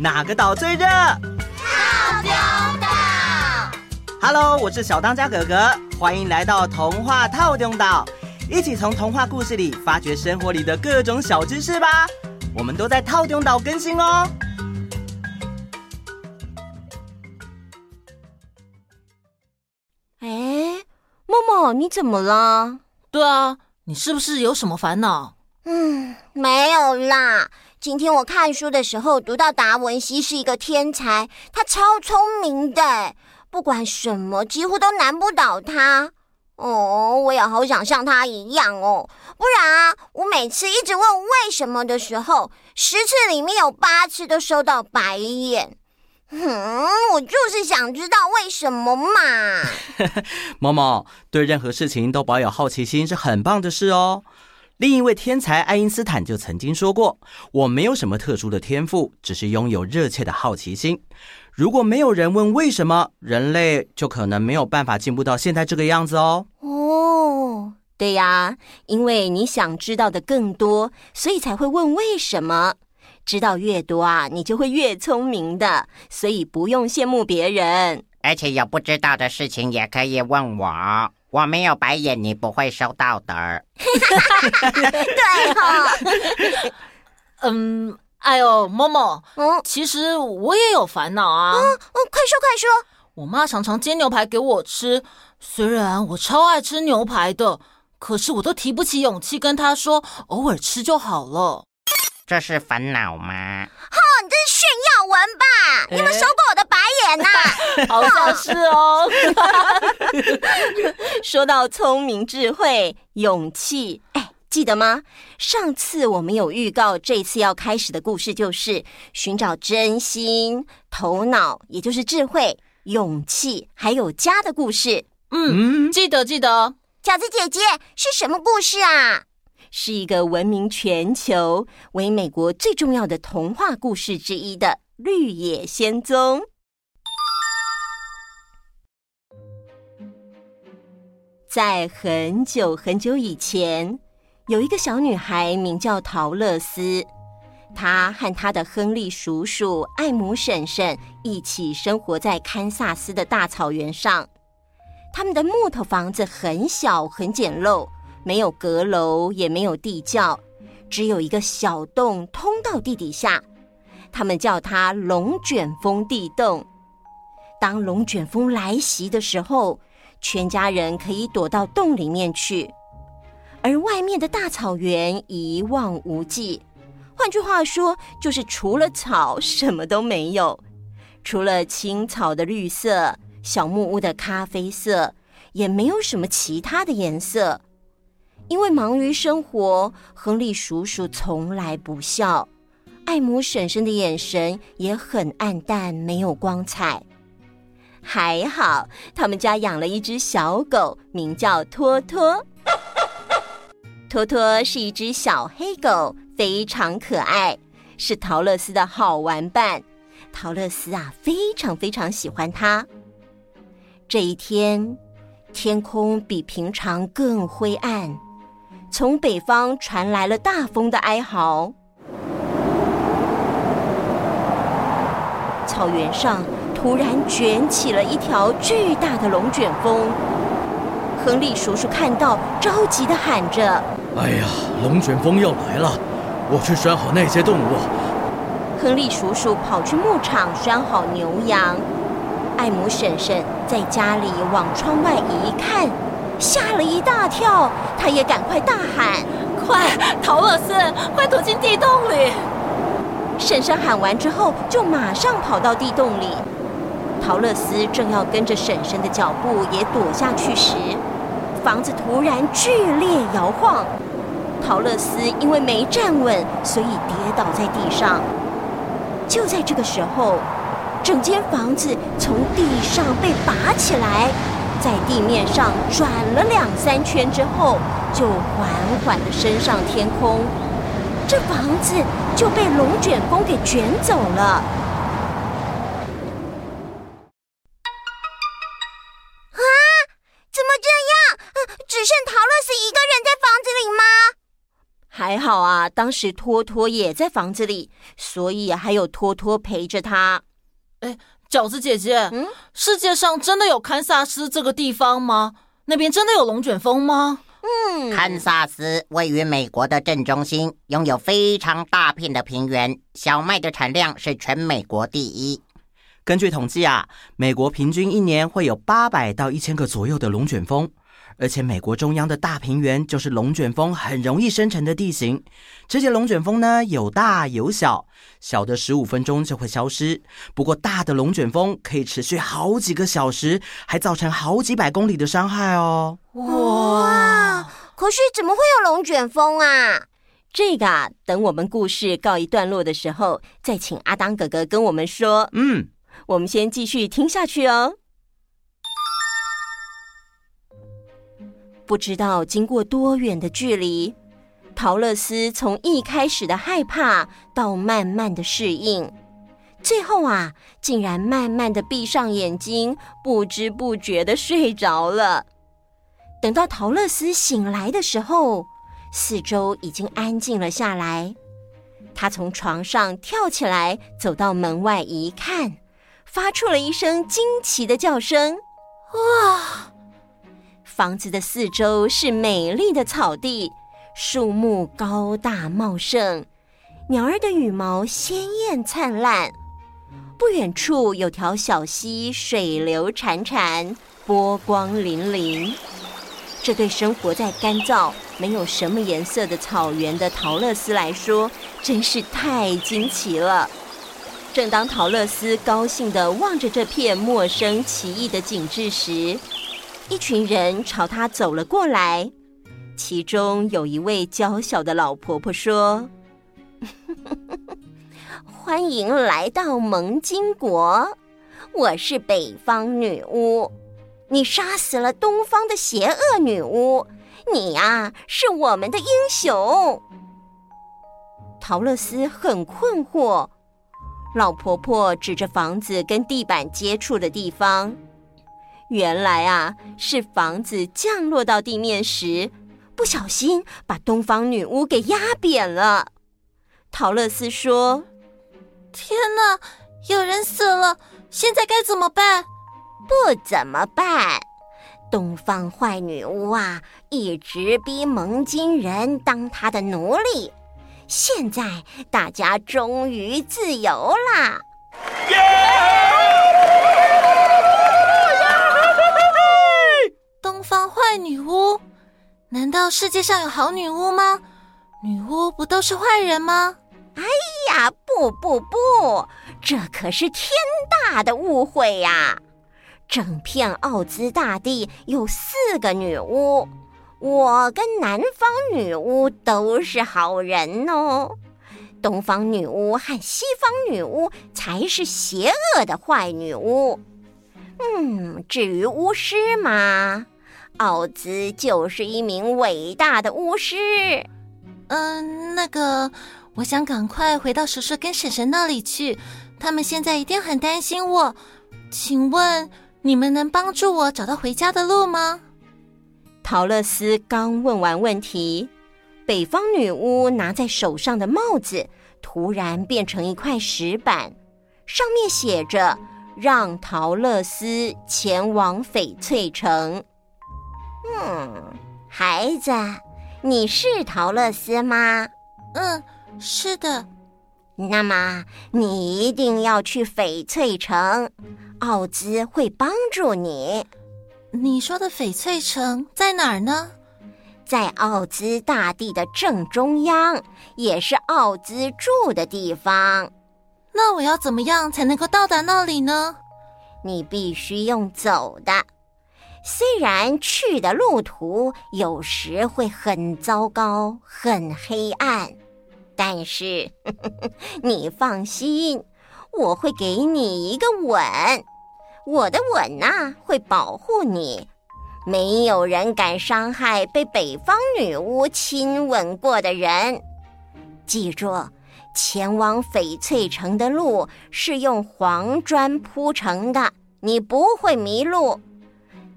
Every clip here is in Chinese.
哪个岛最热？套丁岛。Hello，我是小当家哥哥，欢迎来到童话套丁岛，一起从童话故事里发掘生活里的各种小知识吧。我们都在套丁岛更新哦。哎，默默，你怎么了？对啊，你是不是有什么烦恼？嗯，没有啦。今天我看书的时候读到达文西是一个天才，他超聪明的，不管什么几乎都难不倒他。哦，我也好想像他一样哦，不然啊，我每次一直问为什么的时候，十次里面有八次都收到白眼。嗯，我就是想知道为什么嘛。默默，对任何事情都保有好奇心是很棒的事哦。另一位天才爱因斯坦就曾经说过：“我没有什么特殊的天赋，只是拥有热切的好奇心。如果没有人问为什么，人类就可能没有办法进步到现在这个样子哦。”哦，对呀，因为你想知道的更多，所以才会问为什么。知道越多啊，你就会越聪明的，所以不用羡慕别人。而且有不知道的事情也可以问我。我没有白眼，你不会收到的。对哈、哦。嗯，哎呦，默默，嗯，其实我也有烦恼啊。嗯嗯，快说快说。我妈常常煎牛排给我吃，虽然我超爱吃牛排的，可是我都提不起勇气跟她说，偶尔吃就好了。这是烦恼吗？哈，你这是炫耀文吧？你有没有收过我的白眼呐？好像是哦。说到聪明、智慧、勇气，哎，记得吗？上次我们有预告，这次要开始的故事就是寻找真心、头脑，也就是智慧、勇气，还有家的故事。嗯，记得记得。饺子姐姐是什么故事啊？是一个闻名全球、为美国最重要的童话故事之一的《绿野仙踪》。在很久很久以前，有一个小女孩名叫陶乐斯，她和她的亨利叔叔、艾姆婶婶一起生活在堪萨斯的大草原上。他们的木头房子很小，很简陋。没有阁楼，也没有地窖，只有一个小洞通到地底下。他们叫它龙卷风地洞。当龙卷风来袭的时候，全家人可以躲到洞里面去，而外面的大草原一望无际。换句话说，就是除了草，什么都没有。除了青草的绿色，小木屋的咖啡色，也没有什么其他的颜色。因为忙于生活，亨利叔叔从来不笑，艾姆婶婶的眼神也很暗淡，没有光彩。还好，他们家养了一只小狗，名叫托托。托托是一只小黑狗，非常可爱，是桃乐丝的好玩伴。桃乐丝啊，非常非常喜欢它。这一天，天空比平常更灰暗。从北方传来了大风的哀嚎，草原上突然卷起了一条巨大的龙卷风。亨利叔叔看到，着急地喊着：“哎呀，龙卷风要来了！我去拴好那些动物。”亨利叔叔跑去牧场拴好牛羊，艾姆婶婶在家里往窗外一看。吓了一大跳，她也赶快大喊：“快，陶乐丝，快躲进地洞里！”婶婶喊完之后，就马上跑到地洞里。桃乐丝正要跟着婶婶的脚步也躲下去时，房子突然剧烈摇晃。桃乐丝因为没站稳，所以跌倒在地上。就在这个时候，整间房子从地上被拔起来。在地面上转了两三圈之后，就缓缓地升上天空，这房子就被龙卷风给卷走了。还好啊，当时托托也在房子里，所以还有托托陪着他。哎，饺子姐姐，嗯，世界上真的有堪萨斯这个地方吗？那边真的有龙卷风吗？嗯，堪萨斯位于美国的正中心，拥有非常大片的平原，小麦的产量是全美国第一。根据统计啊，美国平均一年会有八百到一千个左右的龙卷风，而且美国中央的大平原就是龙卷风很容易生成的地形。这些龙卷风呢，有大有小，小的十五分钟就会消失，不过大的龙卷风可以持续好几个小时，还造成好几百公里的伤害哦。哇！可是怎么会有龙卷风啊？这个啊，等我们故事告一段落的时候，再请阿当哥哥跟我们说。嗯。我们先继续听下去哦。不知道经过多远的距离，桃乐丝从一开始的害怕到慢慢的适应，最后啊，竟然慢慢的闭上眼睛，不知不觉的睡着了。等到桃乐丝醒来的时候，四周已经安静了下来。她从床上跳起来，走到门外一看。发出了一声惊奇的叫声，哇！房子的四周是美丽的草地，树木高大茂盛，鸟儿的羽毛鲜艳灿烂。不远处有条小溪，水流潺潺，波光粼粼。这对生活在干燥、没有什么颜色的草原的桃乐丝来说，真是太惊奇了。正当桃乐丝高兴地望着这片陌生奇异的景致时，一群人朝他走了过来。其中有一位娇小的老婆婆说：“ 欢迎来到蒙金国，我是北方女巫。你杀死了东方的邪恶女巫，你呀是我们的英雄。”桃乐丝很困惑。老婆婆指着房子跟地板接触的地方，原来啊，是房子降落到地面时，不小心把东方女巫给压扁了。桃乐丝说：“天哪，有人死了，现在该怎么办？”“不怎么办，东方坏女巫啊，一直逼蒙金人当她的奴隶。”现在大家终于自由啦！东方坏女巫？难道世界上有好女巫吗？女巫不都是坏人吗？哎呀，不不不，这可是天大的误会呀！整片奥兹大地有四个女巫。我跟南方女巫都是好人哦，东方女巫和西方女巫才是邪恶的坏女巫。嗯，至于巫师嘛，奥兹就是一名伟大的巫师。嗯，那个，我想赶快回到叔叔跟婶婶那里去，他们现在一定很担心我。请问你们能帮助我找到回家的路吗？桃乐丝刚问完问题，北方女巫拿在手上的帽子突然变成一块石板，上面写着“让桃乐丝前往翡翠城”。嗯，孩子，你是陶乐斯吗？嗯，是的。那么你一定要去翡翠城，奥兹会帮助你。你说的翡翠城在哪儿呢？在奥兹大地的正中央，也是奥兹住的地方。那我要怎么样才能够到达那里呢？你必须用走的，虽然去的路途有时会很糟糕、很黑暗，但是呵 呵你放心，我会给你一个吻。我的吻呐，会保护你，没有人敢伤害被北方女巫亲吻过的人。记住，前往翡翠城的路是用黄砖铺成的，你不会迷路。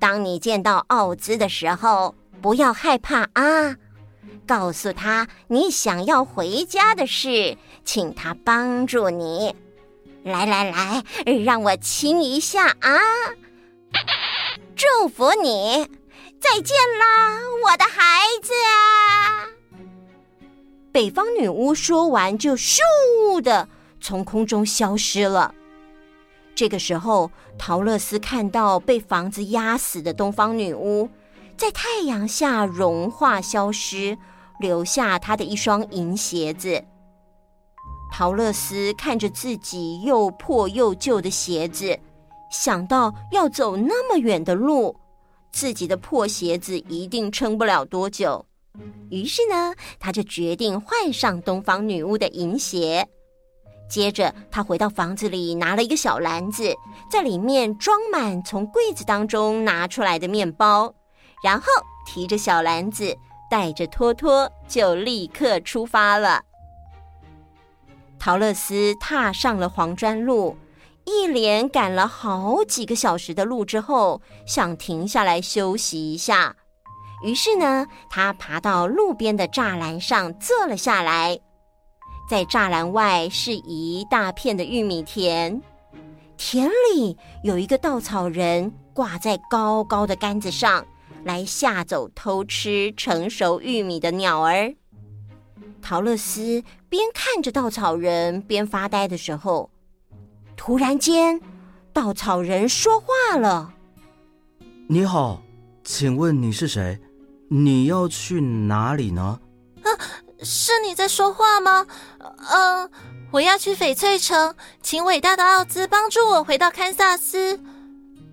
当你见到奥兹的时候，不要害怕啊，告诉他你想要回家的事，请他帮助你。来来来，让我亲一下啊！祝福你，再见啦，我的孩子啊！北方女巫说完，就咻的从空中消失了。这个时候，桃乐丝看到被房子压死的东方女巫，在太阳下融化消失，留下她的一双银鞋子。桃乐丝看着自己又破又旧的鞋子，想到要走那么远的路，自己的破鞋子一定撑不了多久。于是呢，他就决定换上东方女巫的银鞋。接着，他回到房子里，拿了一个小篮子，在里面装满从柜子当中拿出来的面包，然后提着小篮子，带着托托，就立刻出发了。桃乐丝踏上了黄砖路，一连赶了好几个小时的路之后，想停下来休息一下。于是呢，他爬到路边的栅栏上坐了下来。在栅栏外是一大片的玉米田，田里有一个稻草人挂在高高的杆子上，来吓走偷吃成熟玉米的鸟儿。陶乐斯边看着稻草人边发呆的时候，突然间，稻草人说话了：“你好，请问你是谁？你要去哪里呢？”啊，是你在说话吗？嗯，我要去翡翠城，请伟大的奥兹帮助我回到堪萨斯。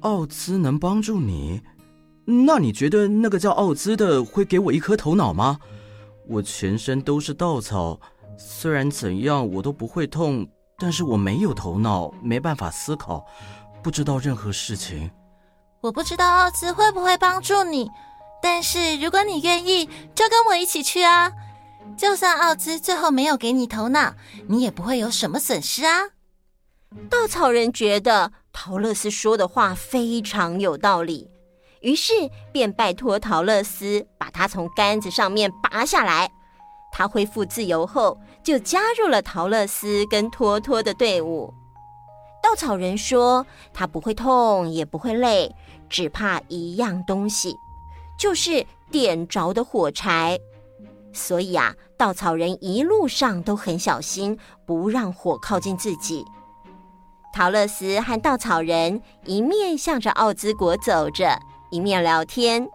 奥兹能帮助你？那你觉得那个叫奥兹的会给我一颗头脑吗？我全身都是稻草，虽然怎样我都不会痛，但是我没有头脑，没办法思考，不知道任何事情。我不知道奥兹会不会帮助你，但是如果你愿意，就跟我一起去啊！就算奥兹最后没有给你头脑，你也不会有什么损失啊。稻草人觉得桃乐丝说的话非常有道理。于是便拜托桃乐丝把他从杆子上面拔下来。他恢复自由后，就加入了桃乐丝跟托托的队伍。稻草人说：“他不会痛，也不会累，只怕一样东西，就是点着的火柴。所以啊，稻草人一路上都很小心，不让火靠近自己。”陶乐丝和稻草人一面向着奥兹国走着。一面聊天，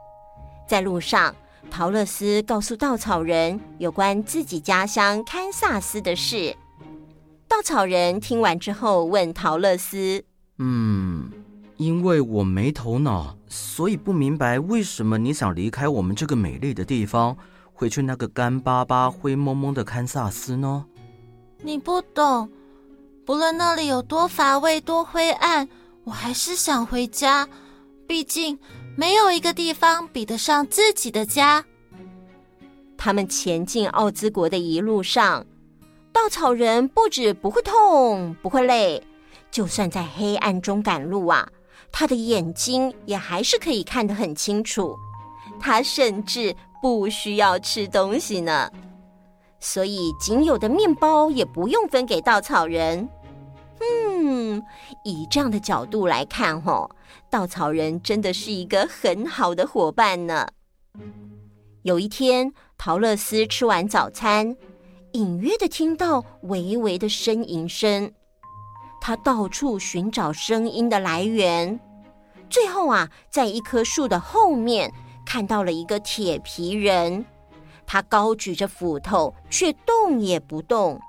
在路上，陶乐丝告诉稻草人有关自己家乡堪萨斯的事。稻草人听完之后问陶乐丝：“嗯，因为我没头脑，所以不明白为什么你想离开我们这个美丽的地方，回去那个干巴巴、灰蒙蒙的堪萨斯呢？”你不懂，不论那里有多乏味、多灰暗，我还是想回家。毕竟。没有一个地方比得上自己的家。他们前进奥兹国的一路上，稻草人不止不会痛，不会累，就算在黑暗中赶路啊，他的眼睛也还是可以看得很清楚。他甚至不需要吃东西呢，所以仅有的面包也不用分给稻草人。嗯，以这样的角度来看，吼。稻草人真的是一个很好的伙伴呢。有一天，桃乐丝吃完早餐，隐约的听到微微的呻吟声。他到处寻找声音的来源，最后啊，在一棵树的后面看到了一个铁皮人。他高举着斧头，却动也不动。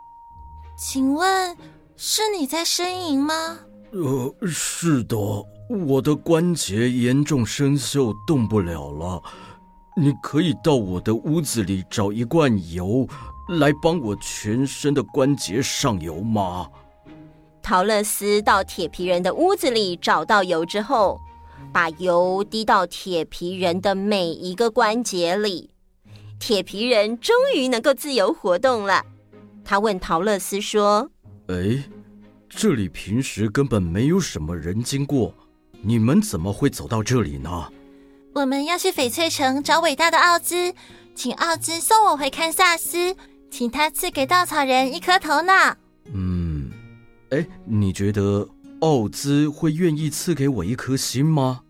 请问，是你在呻吟吗？呃，是的。我的关节严重生锈，动不了了。你可以到我的屋子里找一罐油，来帮我全身的关节上油吗？陶乐斯到铁皮人的屋子里找到油之后，把油滴到铁皮人的每一个关节里，铁皮人终于能够自由活动了。他问陶乐斯说：“哎，这里平时根本没有什么人经过。”你们怎么会走到这里呢？我们要去翡翠城找伟大的奥兹，请奥兹送我回堪萨斯，请他赐给稻草人一颗头脑。嗯，哎，你觉得奥兹会愿意赐给我一颗心吗？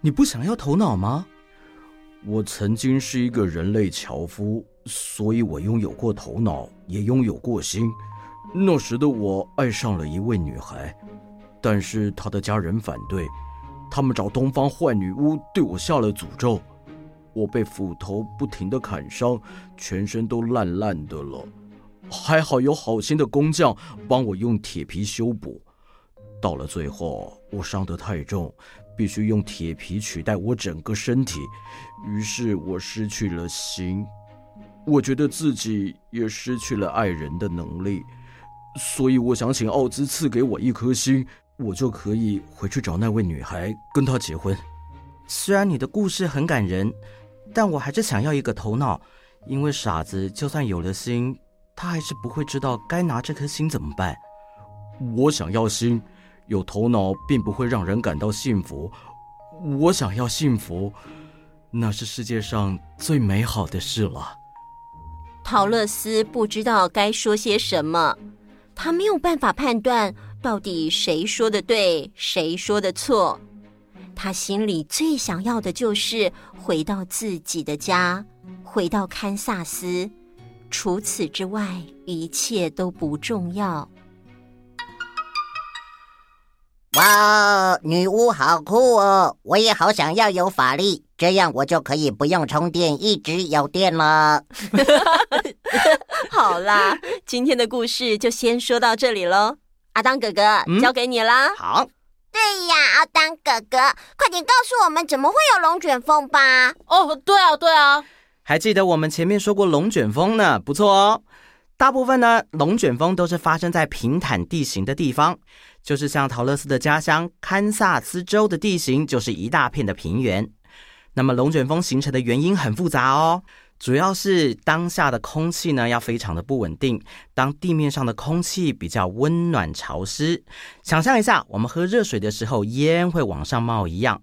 你不想要头脑吗？我曾经是一个人类樵夫，所以我拥有过头脑，也拥有过心。那时的我爱上了一位女孩，但是她的家人反对，他们找东方坏女巫对我下了诅咒。我被斧头不停地砍伤，全身都烂烂的了。还好有好心的工匠帮我用铁皮修补。到了最后，我伤得太重。必须用铁皮取代我整个身体，于是我失去了心，我觉得自己也失去了爱人的能力，所以我想请奥兹赐给我一颗心，我就可以回去找那位女孩，跟她结婚。虽然你的故事很感人，但我还是想要一个头脑，因为傻子就算有了心，他还是不会知道该拿这颗心怎么办。我想要心。有头脑并不会让人感到幸福。我想要幸福，那是世界上最美好的事了。陶乐斯不知道该说些什么，他没有办法判断到底谁说的对，谁说的错。他心里最想要的就是回到自己的家，回到堪萨斯。除此之外，一切都不重要。哇，女巫好酷哦！我也好想要有法力，这样我就可以不用充电，一直有电了。好啦，今天的故事就先说到这里喽。阿当哥哥，嗯、交给你啦。好。对呀，阿当哥哥，快点告诉我们怎么会有龙卷风吧。哦，对啊，对啊。还记得我们前面说过龙卷风呢，不错哦。大部分呢，龙卷风都是发生在平坦地形的地方。就是像陶乐斯的家乡堪萨斯州的地形，就是一大片的平原。那么龙卷风形成的原因很复杂哦，主要是当下的空气呢要非常的不稳定。当地面上的空气比较温暖潮湿，想象一下我们喝热水的时候烟会往上冒一样。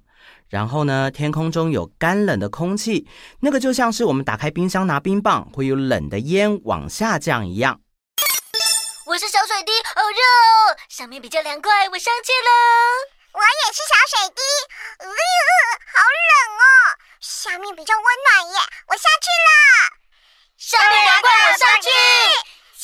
然后呢，天空中有干冷的空气，那个就像是我们打开冰箱拿冰棒会有冷的烟往下降一样。我是小水滴，好热哦，上面比较凉快，我上去了。我也是小水滴，呃，好冷哦，下面比较温暖耶，我下去了。上面凉快，我上去；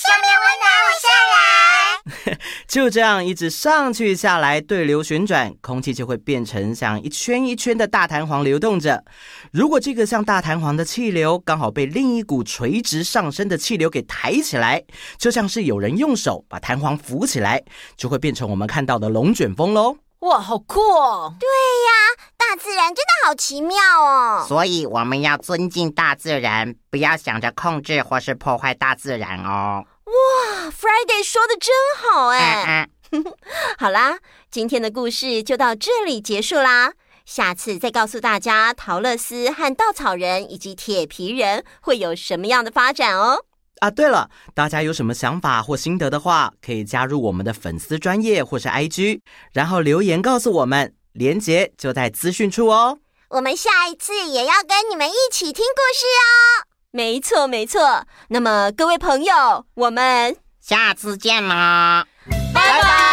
下面温暖，我下来。就这样一直上去下来，对流旋转，空气就会变成像一圈一圈的大弹簧流动着。如果这个像大弹簧的气流刚好被另一股垂直上升的气流给抬起来，就像是有人用手把弹簧扶起来，就会变成我们看到的龙卷风喽。哇，好酷哦！对呀，大自然真的好奇妙哦。所以我们要尊敬大自然，不要想着控制或是破坏大自然哦。哇，Friday 说的真好哎！好啦，今天的故事就到这里结束啦。下次再告诉大家，陶乐斯和稻草人以及铁皮人会有什么样的发展哦。啊，对了，大家有什么想法或心得的话，可以加入我们的粉丝专业或是 IG，然后留言告诉我们，连结就在资讯处哦。我们下一次也要跟你们一起听故事哦。没错，没错。那么各位朋友，我们下次见啦，拜拜。